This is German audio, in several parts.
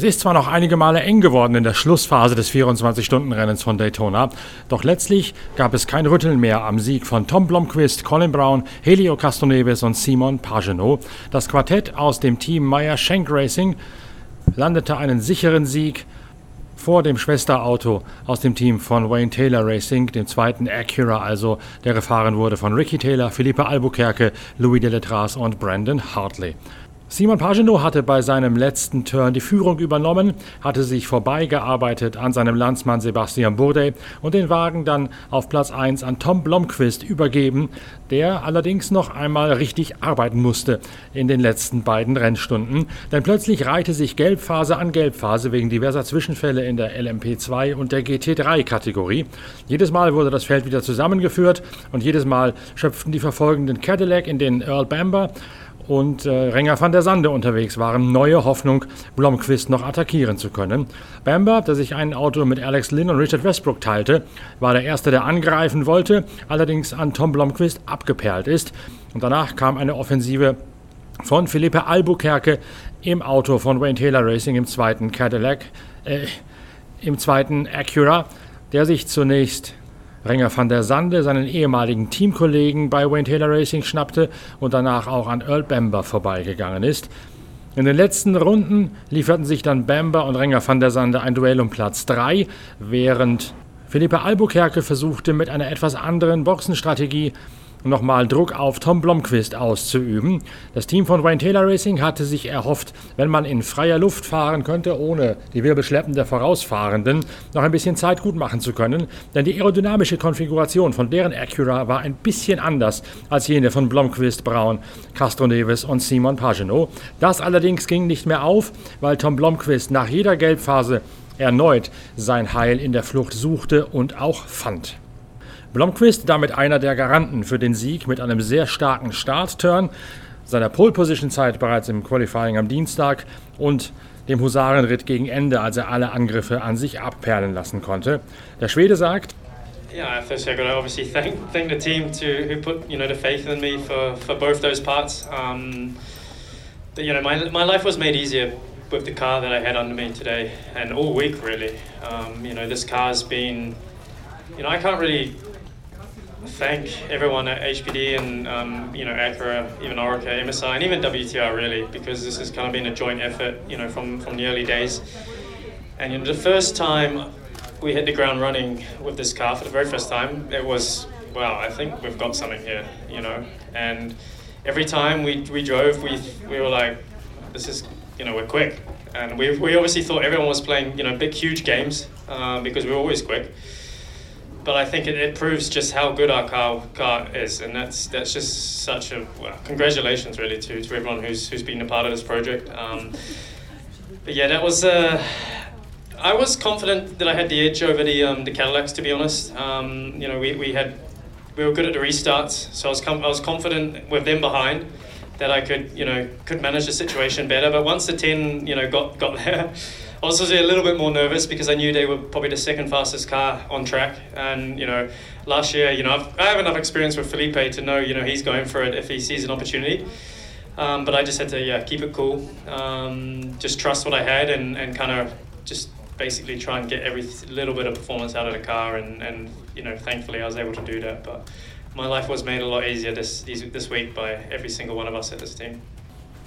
Es ist zwar noch einige Male eng geworden in der Schlussphase des 24-Stunden-Rennens von Daytona, doch letztlich gab es kein Rütteln mehr am Sieg von Tom Blomqvist, Colin Brown, Helio Castroneves und Simon Pagenaud. Das Quartett aus dem Team Meyer Shank Racing landete einen sicheren Sieg vor dem Schwesterauto aus dem Team von Wayne Taylor Racing, dem zweiten Acura also, der gefahren wurde von Ricky Taylor, Philippe Albuquerque, Louis Deletras und Brandon Hartley. Simon Pagenaud hatte bei seinem letzten Turn die Führung übernommen, hatte sich vorbeigearbeitet an seinem Landsmann Sebastian Bourdais und den Wagen dann auf Platz 1 an Tom Blomqvist übergeben, der allerdings noch einmal richtig arbeiten musste in den letzten beiden Rennstunden, denn plötzlich reihte sich Gelbphase an Gelbphase wegen diverser Zwischenfälle in der LMP2 und der GT3-Kategorie. Jedes Mal wurde das Feld wieder zusammengeführt und jedes Mal schöpften die verfolgenden Cadillac in den Earl Bamber und äh, Renger van der Sande unterwegs waren. Neue Hoffnung, Blomqvist noch attackieren zu können. Bamber, der sich ein Auto mit Alex Lynn und Richard Westbrook teilte, war der Erste, der angreifen wollte, allerdings an Tom Blomqvist abgeperlt ist. Und danach kam eine Offensive von Felipe Albuquerque im Auto von Wayne Taylor Racing im zweiten Cadillac, äh, im zweiten Acura, der sich zunächst Renger van der Sande seinen ehemaligen Teamkollegen bei Wayne Taylor Racing schnappte und danach auch an Earl Bamber vorbeigegangen ist. In den letzten Runden lieferten sich dann Bamber und Renger van der Sande ein Duell um Platz 3, während Philippe Albuquerque versuchte mit einer etwas anderen Boxenstrategie nochmal Druck auf Tom Blomqvist auszuüben. Das Team von Wayne Taylor Racing hatte sich erhofft, wenn man in freier Luft fahren könnte, ohne die Wirbelschleppen der Vorausfahrenden, noch ein bisschen Zeit gut machen zu können, denn die aerodynamische Konfiguration von deren Acura war ein bisschen anders als jene von Blomqvist, Braun, Castro Neves und Simon Pagenaud. Das allerdings ging nicht mehr auf, weil Tom Blomqvist nach jeder Gelbphase erneut sein Heil in der Flucht suchte und auch fand. Blomqvist damit einer der Garanten für den Sieg mit einem sehr starken Startturn, seiner Pole-Position-Zeit bereits im Qualifying am Dienstag und dem Husarenritt gegen Ende, als er alle Angriffe an sich abperlen lassen konnte. Der Schwede sagt, Yeah, firstly, I've got to obviously thank thank the team to who put you know the faith in me for, for both those parts. Um, but, you know, my my life was made easier with the car that I had under me today and all week really. Um, you know, this car's been, you know, I can't really thank everyone at HPD and um, you know Acura, even Orica, MSI, and even WTR really, because this has kind of been a joint effort, you know, from from the early days. And you know, the first time we hit the ground running with this car for the very first time, it was wow. I think we've got something here, you know. And every time we we drove, we we were like, this is you know we're quick. And we, we obviously thought everyone was playing, you know, big, huge games uh, because we were always quick but I think it, it, proves just how good our car, car is, and that's that's just such a well, congratulations really to, to everyone who's who's been a part of this project. Um, but yeah, that was. Uh, I was confident that I had the edge over the um, the Cadillacs. To be honest, um, you know, we, we had we were good at the restarts, so I was com- I was confident with them behind that I could you know could manage the situation better. But once the ten you know got got there. I was a little bit more nervous because I knew they were probably the second fastest car on track. And, you know, last year, you know, I've, I have enough experience with Felipe to know, you know, he's going for it if he sees an opportunity. Um, but I just had to, yeah, keep it cool. Um, just trust what I had and, and kind of just basically try and get every little bit of performance out of the car. And, and, you know, thankfully I was able to do that. But my life was made a lot easier this, this week by every single one of us at this team.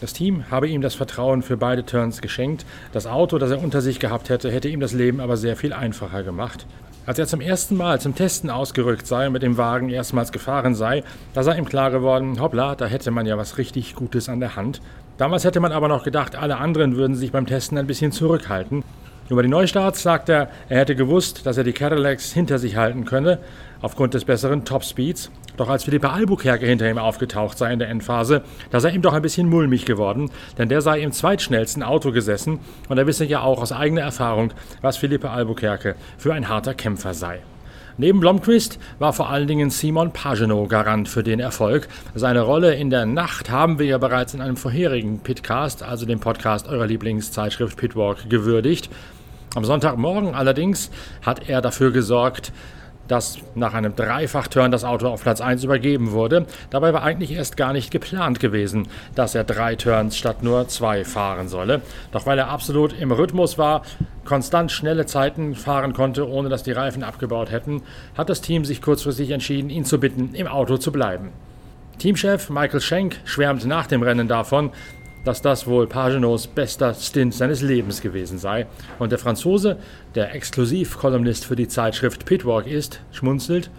Das Team habe ihm das Vertrauen für beide Turns geschenkt. Das Auto, das er unter sich gehabt hätte, hätte ihm das Leben aber sehr viel einfacher gemacht. Als er zum ersten Mal zum Testen ausgerückt sei und mit dem Wagen erstmals gefahren sei, da sei ihm klar geworden, hoppla, da hätte man ja was richtig Gutes an der Hand. Damals hätte man aber noch gedacht, alle anderen würden sich beim Testen ein bisschen zurückhalten. Über die Neustarts sagt er, er hätte gewusst, dass er die Cadillacs hinter sich halten könne, aufgrund des besseren Topspeeds. Doch als Philippe Albuquerque hinter ihm aufgetaucht sei in der Endphase, da sei ihm doch ein bisschen mulmig geworden, denn der sei im zweitschnellsten Auto gesessen und er wisse ja auch aus eigener Erfahrung, was Philippe Albuquerque für ein harter Kämpfer sei. Neben Blomqvist war vor allen Dingen Simon Pagenaud Garant für den Erfolg. Seine Rolle in der Nacht haben wir ja bereits in einem vorherigen Pitcast, also dem Podcast eurer Lieblingszeitschrift Pitwalk, gewürdigt. Am Sonntagmorgen allerdings hat er dafür gesorgt, dass nach einem Dreifachturn das Auto auf Platz 1 übergeben wurde. Dabei war eigentlich erst gar nicht geplant gewesen, dass er drei Turns statt nur zwei fahren solle. Doch weil er absolut im Rhythmus war, konstant schnelle Zeiten fahren konnte, ohne dass die Reifen abgebaut hätten, hat das Team sich kurzfristig entschieden, ihn zu bitten, im Auto zu bleiben. Teamchef Michael Schenk schwärmt nach dem Rennen davon, dass das wohl Pagenots bester Stint seines Lebens gewesen sei. Und der Franzose, der Exklusivkolumnist für die Zeitschrift Pitwalk ist, schmunzelt.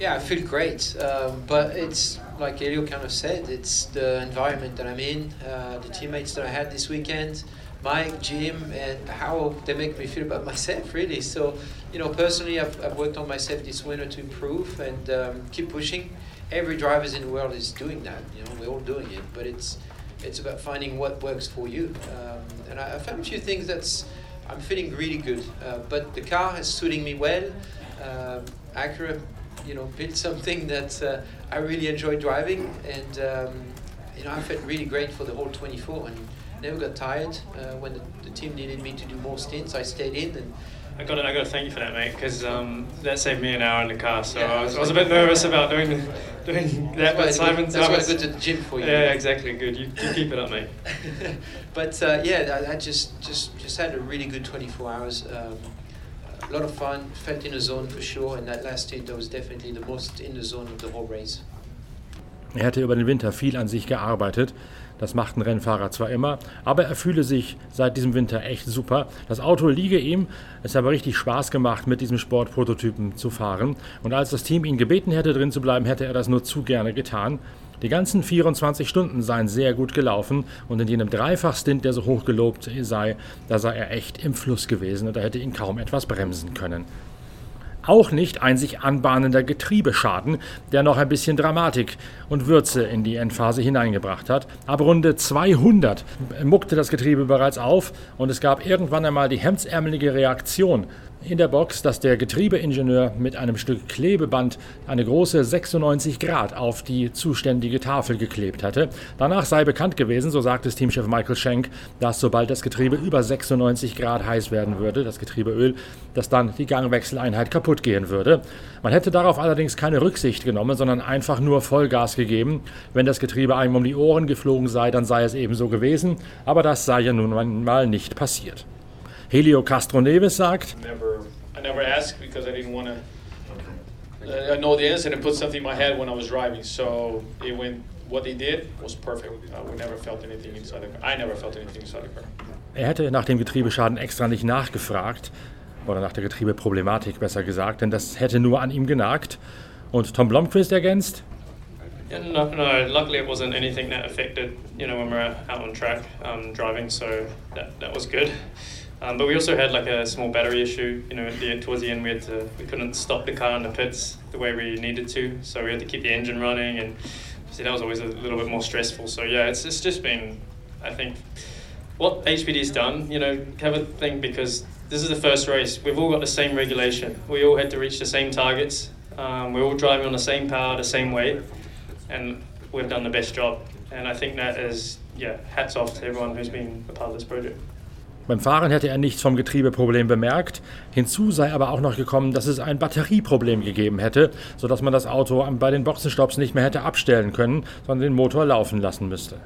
Yeah, I feel great, um, but it's like Elio kind of said, it's the environment that I'm in, uh, the teammates that I had this weekend, Mike, Jim, and how they make me feel about myself, really. So, you know, personally, I've, I've worked on myself this winter to improve and um, keep pushing. Every driver in the world is doing that, you know, we're all doing it, but it's it's about finding what works for you. Um, and I, I, found a few things that's I'm feeling really good. Uh, but the car is suiting me well. Uh, Acura, you know, built something that uh, I really enjoy driving, and um, you know I felt really great for the whole 24 and never got tired. Uh, when the, the team needed me to do more stints, I stayed in and I got to, I got to thank you for that, mate, because um, that saved me an hour in the car. So yeah, I, was, I was a bit nervous about doing doing that. That's but Simon, that's why I go to the gym for you. Yeah, exactly. Good. You, you keep it up, mate. but uh, yeah, I, I, just just just had a really good 24 hours. Um, a lot of fun. Felt in the zone for sure, and that last stint was definitely the most in the zone of the whole race. Er hatte über den Winter viel an sich gearbeitet. Das macht ein Rennfahrer zwar immer, aber er fühle sich seit diesem Winter echt super. Das Auto liege ihm. Es habe richtig Spaß gemacht, mit diesem Sportprototypen zu fahren. Und als das Team ihn gebeten hätte, drin zu bleiben, hätte er das nur zu gerne getan. Die ganzen 24 Stunden seien sehr gut gelaufen und in jenem Dreifachstint, der so hoch gelobt sei, da sei er echt im Fluss gewesen und da hätte ihn kaum etwas bremsen können. Auch nicht ein sich anbahnender Getriebeschaden, der noch ein bisschen Dramatik und Würze in die Endphase hineingebracht hat. Ab Runde 200 muckte das Getriebe bereits auf und es gab irgendwann einmal die hemdsärmelige Reaktion in der Box, dass der Getriebeingenieur mit einem Stück Klebeband eine große 96 Grad auf die zuständige Tafel geklebt hatte. Danach sei bekannt gewesen, so sagt es Teamchef Michael Schenk, dass sobald das Getriebe über 96 Grad heiß werden würde, das Getriebeöl, dass dann die Gangwechseleinheit kaputt gehen würde. Man hätte darauf allerdings keine Rücksicht genommen, sondern einfach nur Vollgas gegeben. Wenn das Getriebe einem um die Ohren geflogen sei, dann sei es eben so gewesen, aber das sei ja nun mal nicht passiert. Helio Castro Neves sagt, never, I never asked because I didn't want to know the answer and put something in my head when I was driving. So it went, what they did was perfect. We never felt anything inside the car. I never felt anything inside the car. Er hätte nach dem Getriebeschaden extra nicht nachgefragt, oder nach der Getriebeproblematik besser gesagt, denn das hätte nur an ihm genagt. Und Tom Blomqvist ergänzt, Yeah, no, no, luckily it wasn't anything that affected, you know, when we we're out on track um, driving, so that, that was good. Um, but we also had like a small battery issue. You know, the, towards the end, we had to we couldn't stop the car in the pits the way we needed to, so we had to keep the engine running, and see that was always a little bit more stressful. So yeah, it's it's just been, I think, what HPD's done. You know, have a thing because this is the first race. We've all got the same regulation. We all had to reach the same targets. Um, we're all driving on the same power, the same weight, and we've done the best job. And I think that is, yeah, hats off to everyone who's been a part of this project. Beim Fahren hätte er nichts vom Getriebeproblem bemerkt. Hinzu sei aber auch noch gekommen, dass es ein Batterieproblem gegeben hätte, sodass man das Auto bei den Boxenstopps nicht mehr hätte abstellen können, sondern den Motor laufen lassen müsste.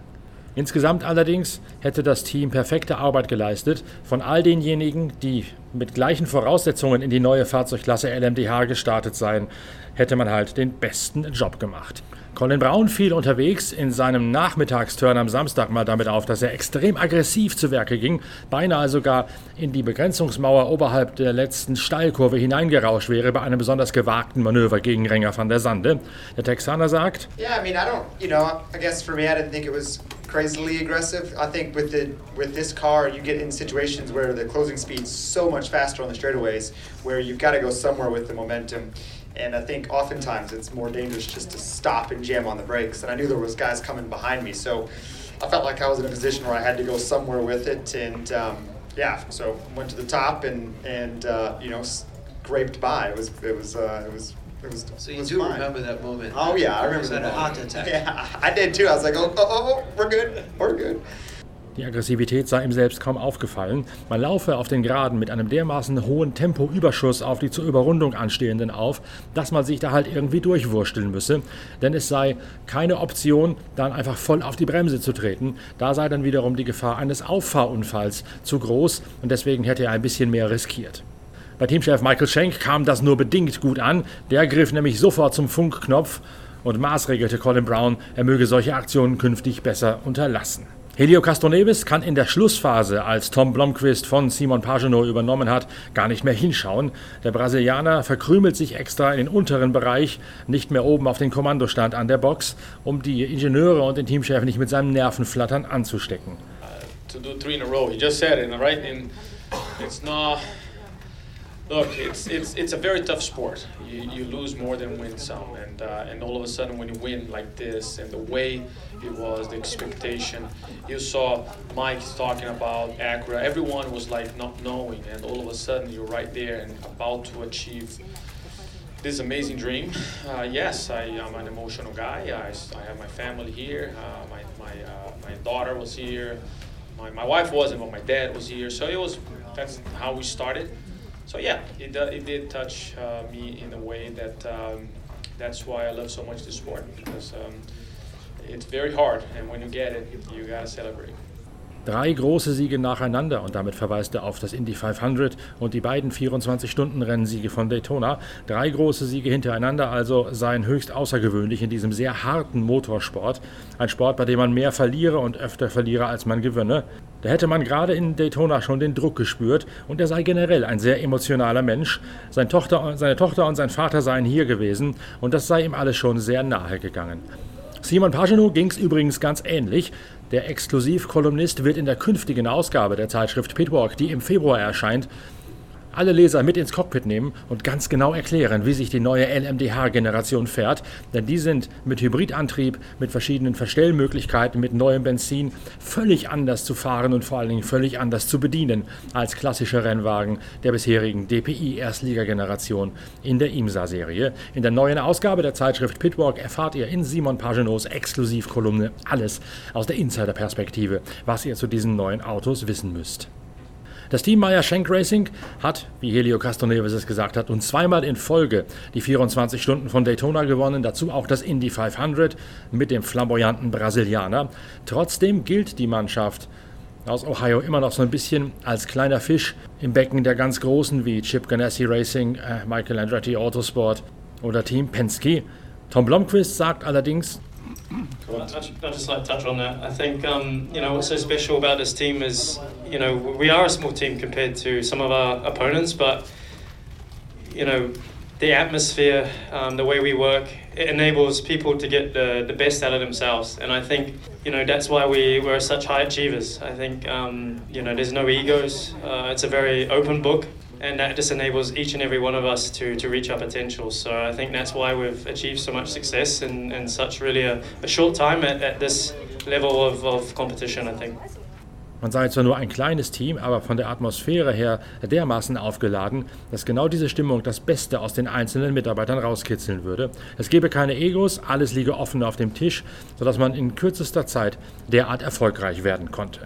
Insgesamt allerdings hätte das Team perfekte Arbeit geleistet. Von all denjenigen, die mit gleichen Voraussetzungen in die neue Fahrzeugklasse LMDH gestartet seien, hätte man halt den besten Job gemacht. Colin Brown fiel unterwegs in seinem Nachmittagsturn am Samstag mal damit auf, dass er extrem aggressiv zu Werke ging, beinahe sogar in die Begrenzungsmauer oberhalb der letzten Steilkurve hineingerauscht wäre bei einem besonders gewagten Manöver gegen Renger van der Sande. Der Texaner sagt: Yeah, I mean, I don't, you know, I guess for me, I didn't think it was crazily aggressive. I think with the with this car, you get in situations where the closing speed's so much faster on the straightaways, where you've got to go somewhere with the momentum. And I think oftentimes it's more dangerous just to stop and jam on the brakes. And I knew there was guys coming behind me, so I felt like I was in a position where I had to go somewhere with it. And um, yeah, so went to the top and and uh, you know scraped by. It was it was uh, it was. It was, so you was do fine. remember that moment? Oh yeah, I remember that. a heart attack. Yeah, I did too. I was like, oh, oh, oh, we're good, we're good. Die Aggressivität sei ihm selbst kaum aufgefallen. Man laufe auf den Geraden mit einem dermaßen hohen Tempoüberschuss auf die zur Überrundung anstehenden auf, dass man sich da halt irgendwie durchwursteln müsse. Denn es sei keine Option, dann einfach voll auf die Bremse zu treten. Da sei dann wiederum die Gefahr eines Auffahrunfalls zu groß und deswegen hätte er ein bisschen mehr riskiert. Bei Teamchef Michael Schenk kam das nur bedingt gut an. Der griff nämlich sofort zum Funkknopf und maßregelte Colin Brown, er möge solche Aktionen künftig besser unterlassen. Helio Castroneves kann in der Schlussphase, als Tom Blomqvist von Simon Pagenaud übernommen hat, gar nicht mehr hinschauen. Der Brasilianer verkrümelt sich extra in den unteren Bereich, nicht mehr oben auf den Kommandostand an der Box, um die Ingenieure und den Teamchef nicht mit seinem Nervenflattern anzustecken. Uh, to do three in a row, he just said it, right? And it's not Look, it's it's it's a very tough sport. You, you lose more than win some, and uh, and all of a sudden when you win like this, and the way it was, the expectation, you saw Mike talking about Acura. Everyone was like not knowing, and all of a sudden you're right there and about to achieve this amazing dream. Uh, yes, I am an emotional guy. I, I have my family here. Uh, my my uh, my daughter was here. My, my wife wasn't, but my dad was here. So it was that's how we started so yeah, it, it did touch uh, me in a way that um, that's why I love so much the sport because um, it's very hard, and when you get it, you gotta celebrate. Drei große Siege nacheinander und damit verweist er auf das Indy 500 und die beiden 24-Stunden-Rennsiege von Daytona. Drei große Siege hintereinander also seien höchst außergewöhnlich in diesem sehr harten Motorsport. Ein Sport, bei dem man mehr verliere und öfter verliere, als man gewinne. Da hätte man gerade in Daytona schon den Druck gespürt und er sei generell ein sehr emotionaler Mensch. Seine Tochter, seine Tochter und sein Vater seien hier gewesen und das sei ihm alles schon sehr nahe gegangen. Simon Pagenaud ging es übrigens ganz ähnlich. Der Exklusivkolumnist wird in der künftigen Ausgabe der Zeitschrift Pitwalk, die im Februar erscheint, alle Leser mit ins Cockpit nehmen und ganz genau erklären, wie sich die neue LMDH-Generation fährt. Denn die sind mit Hybridantrieb, mit verschiedenen Verstellmöglichkeiten, mit neuem Benzin völlig anders zu fahren und vor allen Dingen völlig anders zu bedienen als klassische Rennwagen der bisherigen DPI-Erstliga-Generation in der IMSA-Serie. In der neuen Ausgabe der Zeitschrift Pitwalk erfahrt ihr in Simon Pagenaus Exklusivkolumne alles aus der Insider-Perspektive, was ihr zu diesen neuen Autos wissen müsst. Das Team Meyer Schenk Racing hat, wie Helio Castroneves es gesagt hat, und zweimal in Folge die 24 Stunden von Daytona gewonnen, dazu auch das Indy 500 mit dem flamboyanten Brasilianer. Trotzdem gilt die Mannschaft aus Ohio immer noch so ein bisschen als kleiner Fisch im Becken der ganz Großen wie Chip Ganassi Racing, äh, Michael Andretti Autosport oder Team Penske. Tom Blomqvist sagt allerdings, I'd just like to touch on that. I think um, you know what's so special about this team is you know we are a small team compared to some of our opponents, but you know the atmosphere, um, the way we work, it enables people to get the, the best out of themselves, and I think you know that's why we we're such high achievers. I think um, you know there's no egos. Uh, it's a very open book and that just enables each and every one of us to, to reach our potential. So I think that's why we've achieved so much success in, in such really a, a short time at, at this level of, of competition, I think. Man sei zwar nur ein kleines Team, aber von der Atmosphäre her dermaßen aufgeladen, dass genau diese Stimmung das Beste aus den einzelnen Mitarbeitern rauskitzeln würde. Es gebe keine Egos, alles liege offen auf dem Tisch, sodass man in kürzester Zeit derart erfolgreich werden konnte.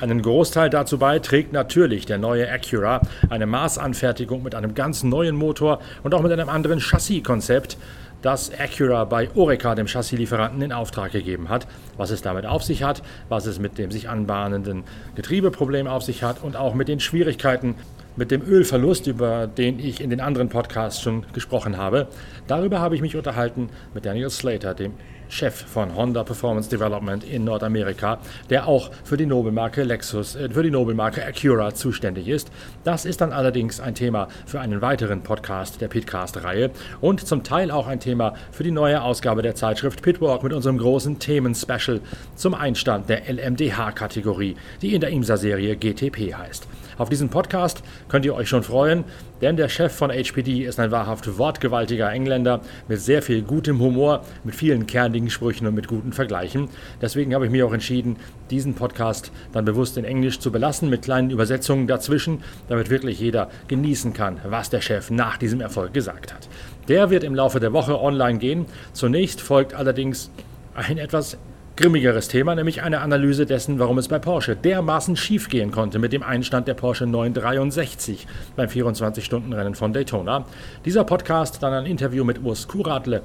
Einen Großteil dazu bei trägt natürlich der neue Acura, eine Maßanfertigung mit einem ganz neuen Motor und auch mit einem anderen Chassiskonzept, das Acura bei Oreca, dem Chassislieferanten, in Auftrag gegeben hat. Was es damit auf sich hat, was es mit dem sich anbahnenden Getriebeproblem auf sich hat und auch mit den Schwierigkeiten mit dem Ölverlust, über den ich in den anderen Podcasts schon gesprochen habe. Darüber habe ich mich unterhalten mit Daniel Slater, dem Chef von Honda Performance Development in Nordamerika, der auch für die Nobelmarke Lexus, äh, für die Nobelmarke Acura zuständig ist. Das ist dann allerdings ein Thema für einen weiteren Podcast der Pitcast-Reihe und zum Teil auch ein Thema für die neue Ausgabe der Zeitschrift Pitwalk mit unserem großen Themen-Special zum Einstand der LMDH-Kategorie, die in der IMSA-Serie GTP heißt. Auf diesen Podcast könnt ihr euch schon freuen, denn der Chef von HPD ist ein wahrhaft wortgewaltiger Engländer mit sehr viel gutem Humor, mit vielen kernigen Sprüchen und mit guten Vergleichen. Deswegen habe ich mir auch entschieden, diesen Podcast dann bewusst in Englisch zu belassen, mit kleinen Übersetzungen dazwischen, damit wirklich jeder genießen kann, was der Chef nach diesem Erfolg gesagt hat. Der wird im Laufe der Woche online gehen. Zunächst folgt allerdings ein etwas grimmigeres Thema, nämlich eine Analyse dessen, warum es bei Porsche dermaßen schief gehen konnte mit dem Einstand der Porsche 963 beim 24-Stunden-Rennen von Daytona. Dieser Podcast dann ein Interview mit Urs Kuradle,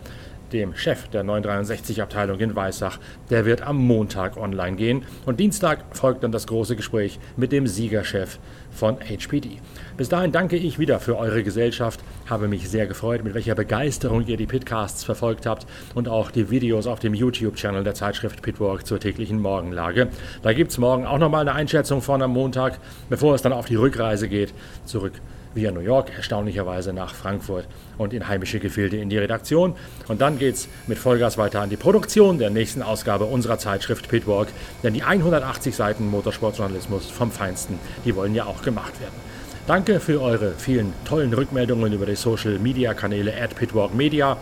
dem Chef der 963-Abteilung in Weissach. Der wird am Montag online gehen und Dienstag folgt dann das große Gespräch mit dem Siegerchef von HPD. Bis dahin danke ich wieder für eure Gesellschaft, habe mich sehr gefreut, mit welcher Begeisterung ihr die Pitcasts verfolgt habt und auch die Videos auf dem YouTube-Channel der Zeitschrift Pitwalk zur täglichen Morgenlage. Da gibt es morgen auch nochmal eine Einschätzung von am Montag, bevor es dann auf die Rückreise geht, zurück via New York, erstaunlicherweise nach Frankfurt und in heimische Gefilde in die Redaktion. Und dann geht es mit Vollgas weiter an die Produktion der nächsten Ausgabe unserer Zeitschrift Pitwalk, denn die 180 Seiten Motorsportjournalismus vom Feinsten, die wollen ja auch gemacht werden. Danke für eure vielen tollen Rückmeldungen über die Social Media Kanäle at Pitwalk Media.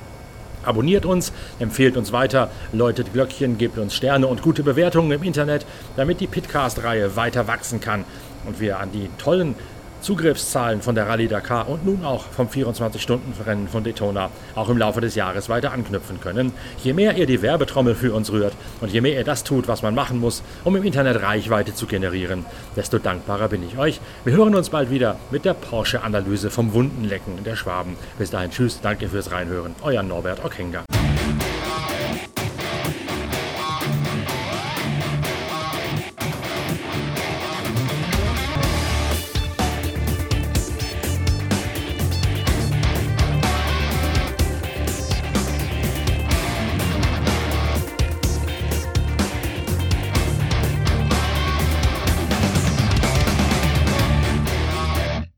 Abonniert uns, empfehlt uns weiter, läutet Glöckchen, gebt uns Sterne und gute Bewertungen im Internet, damit die Pitcast-Reihe weiter wachsen kann und wir an die tollen Zugriffszahlen von der Rallye Dakar und nun auch vom 24-Stunden-Rennen von Daytona auch im Laufe des Jahres weiter anknüpfen können. Je mehr ihr die Werbetrommel für uns rührt und je mehr ihr das tut, was man machen muss, um im Internet Reichweite zu generieren, desto dankbarer bin ich euch. Wir hören uns bald wieder mit der Porsche-Analyse vom Wundenlecken der Schwaben. Bis dahin, tschüss, danke fürs Reinhören. Euer Norbert Okenga.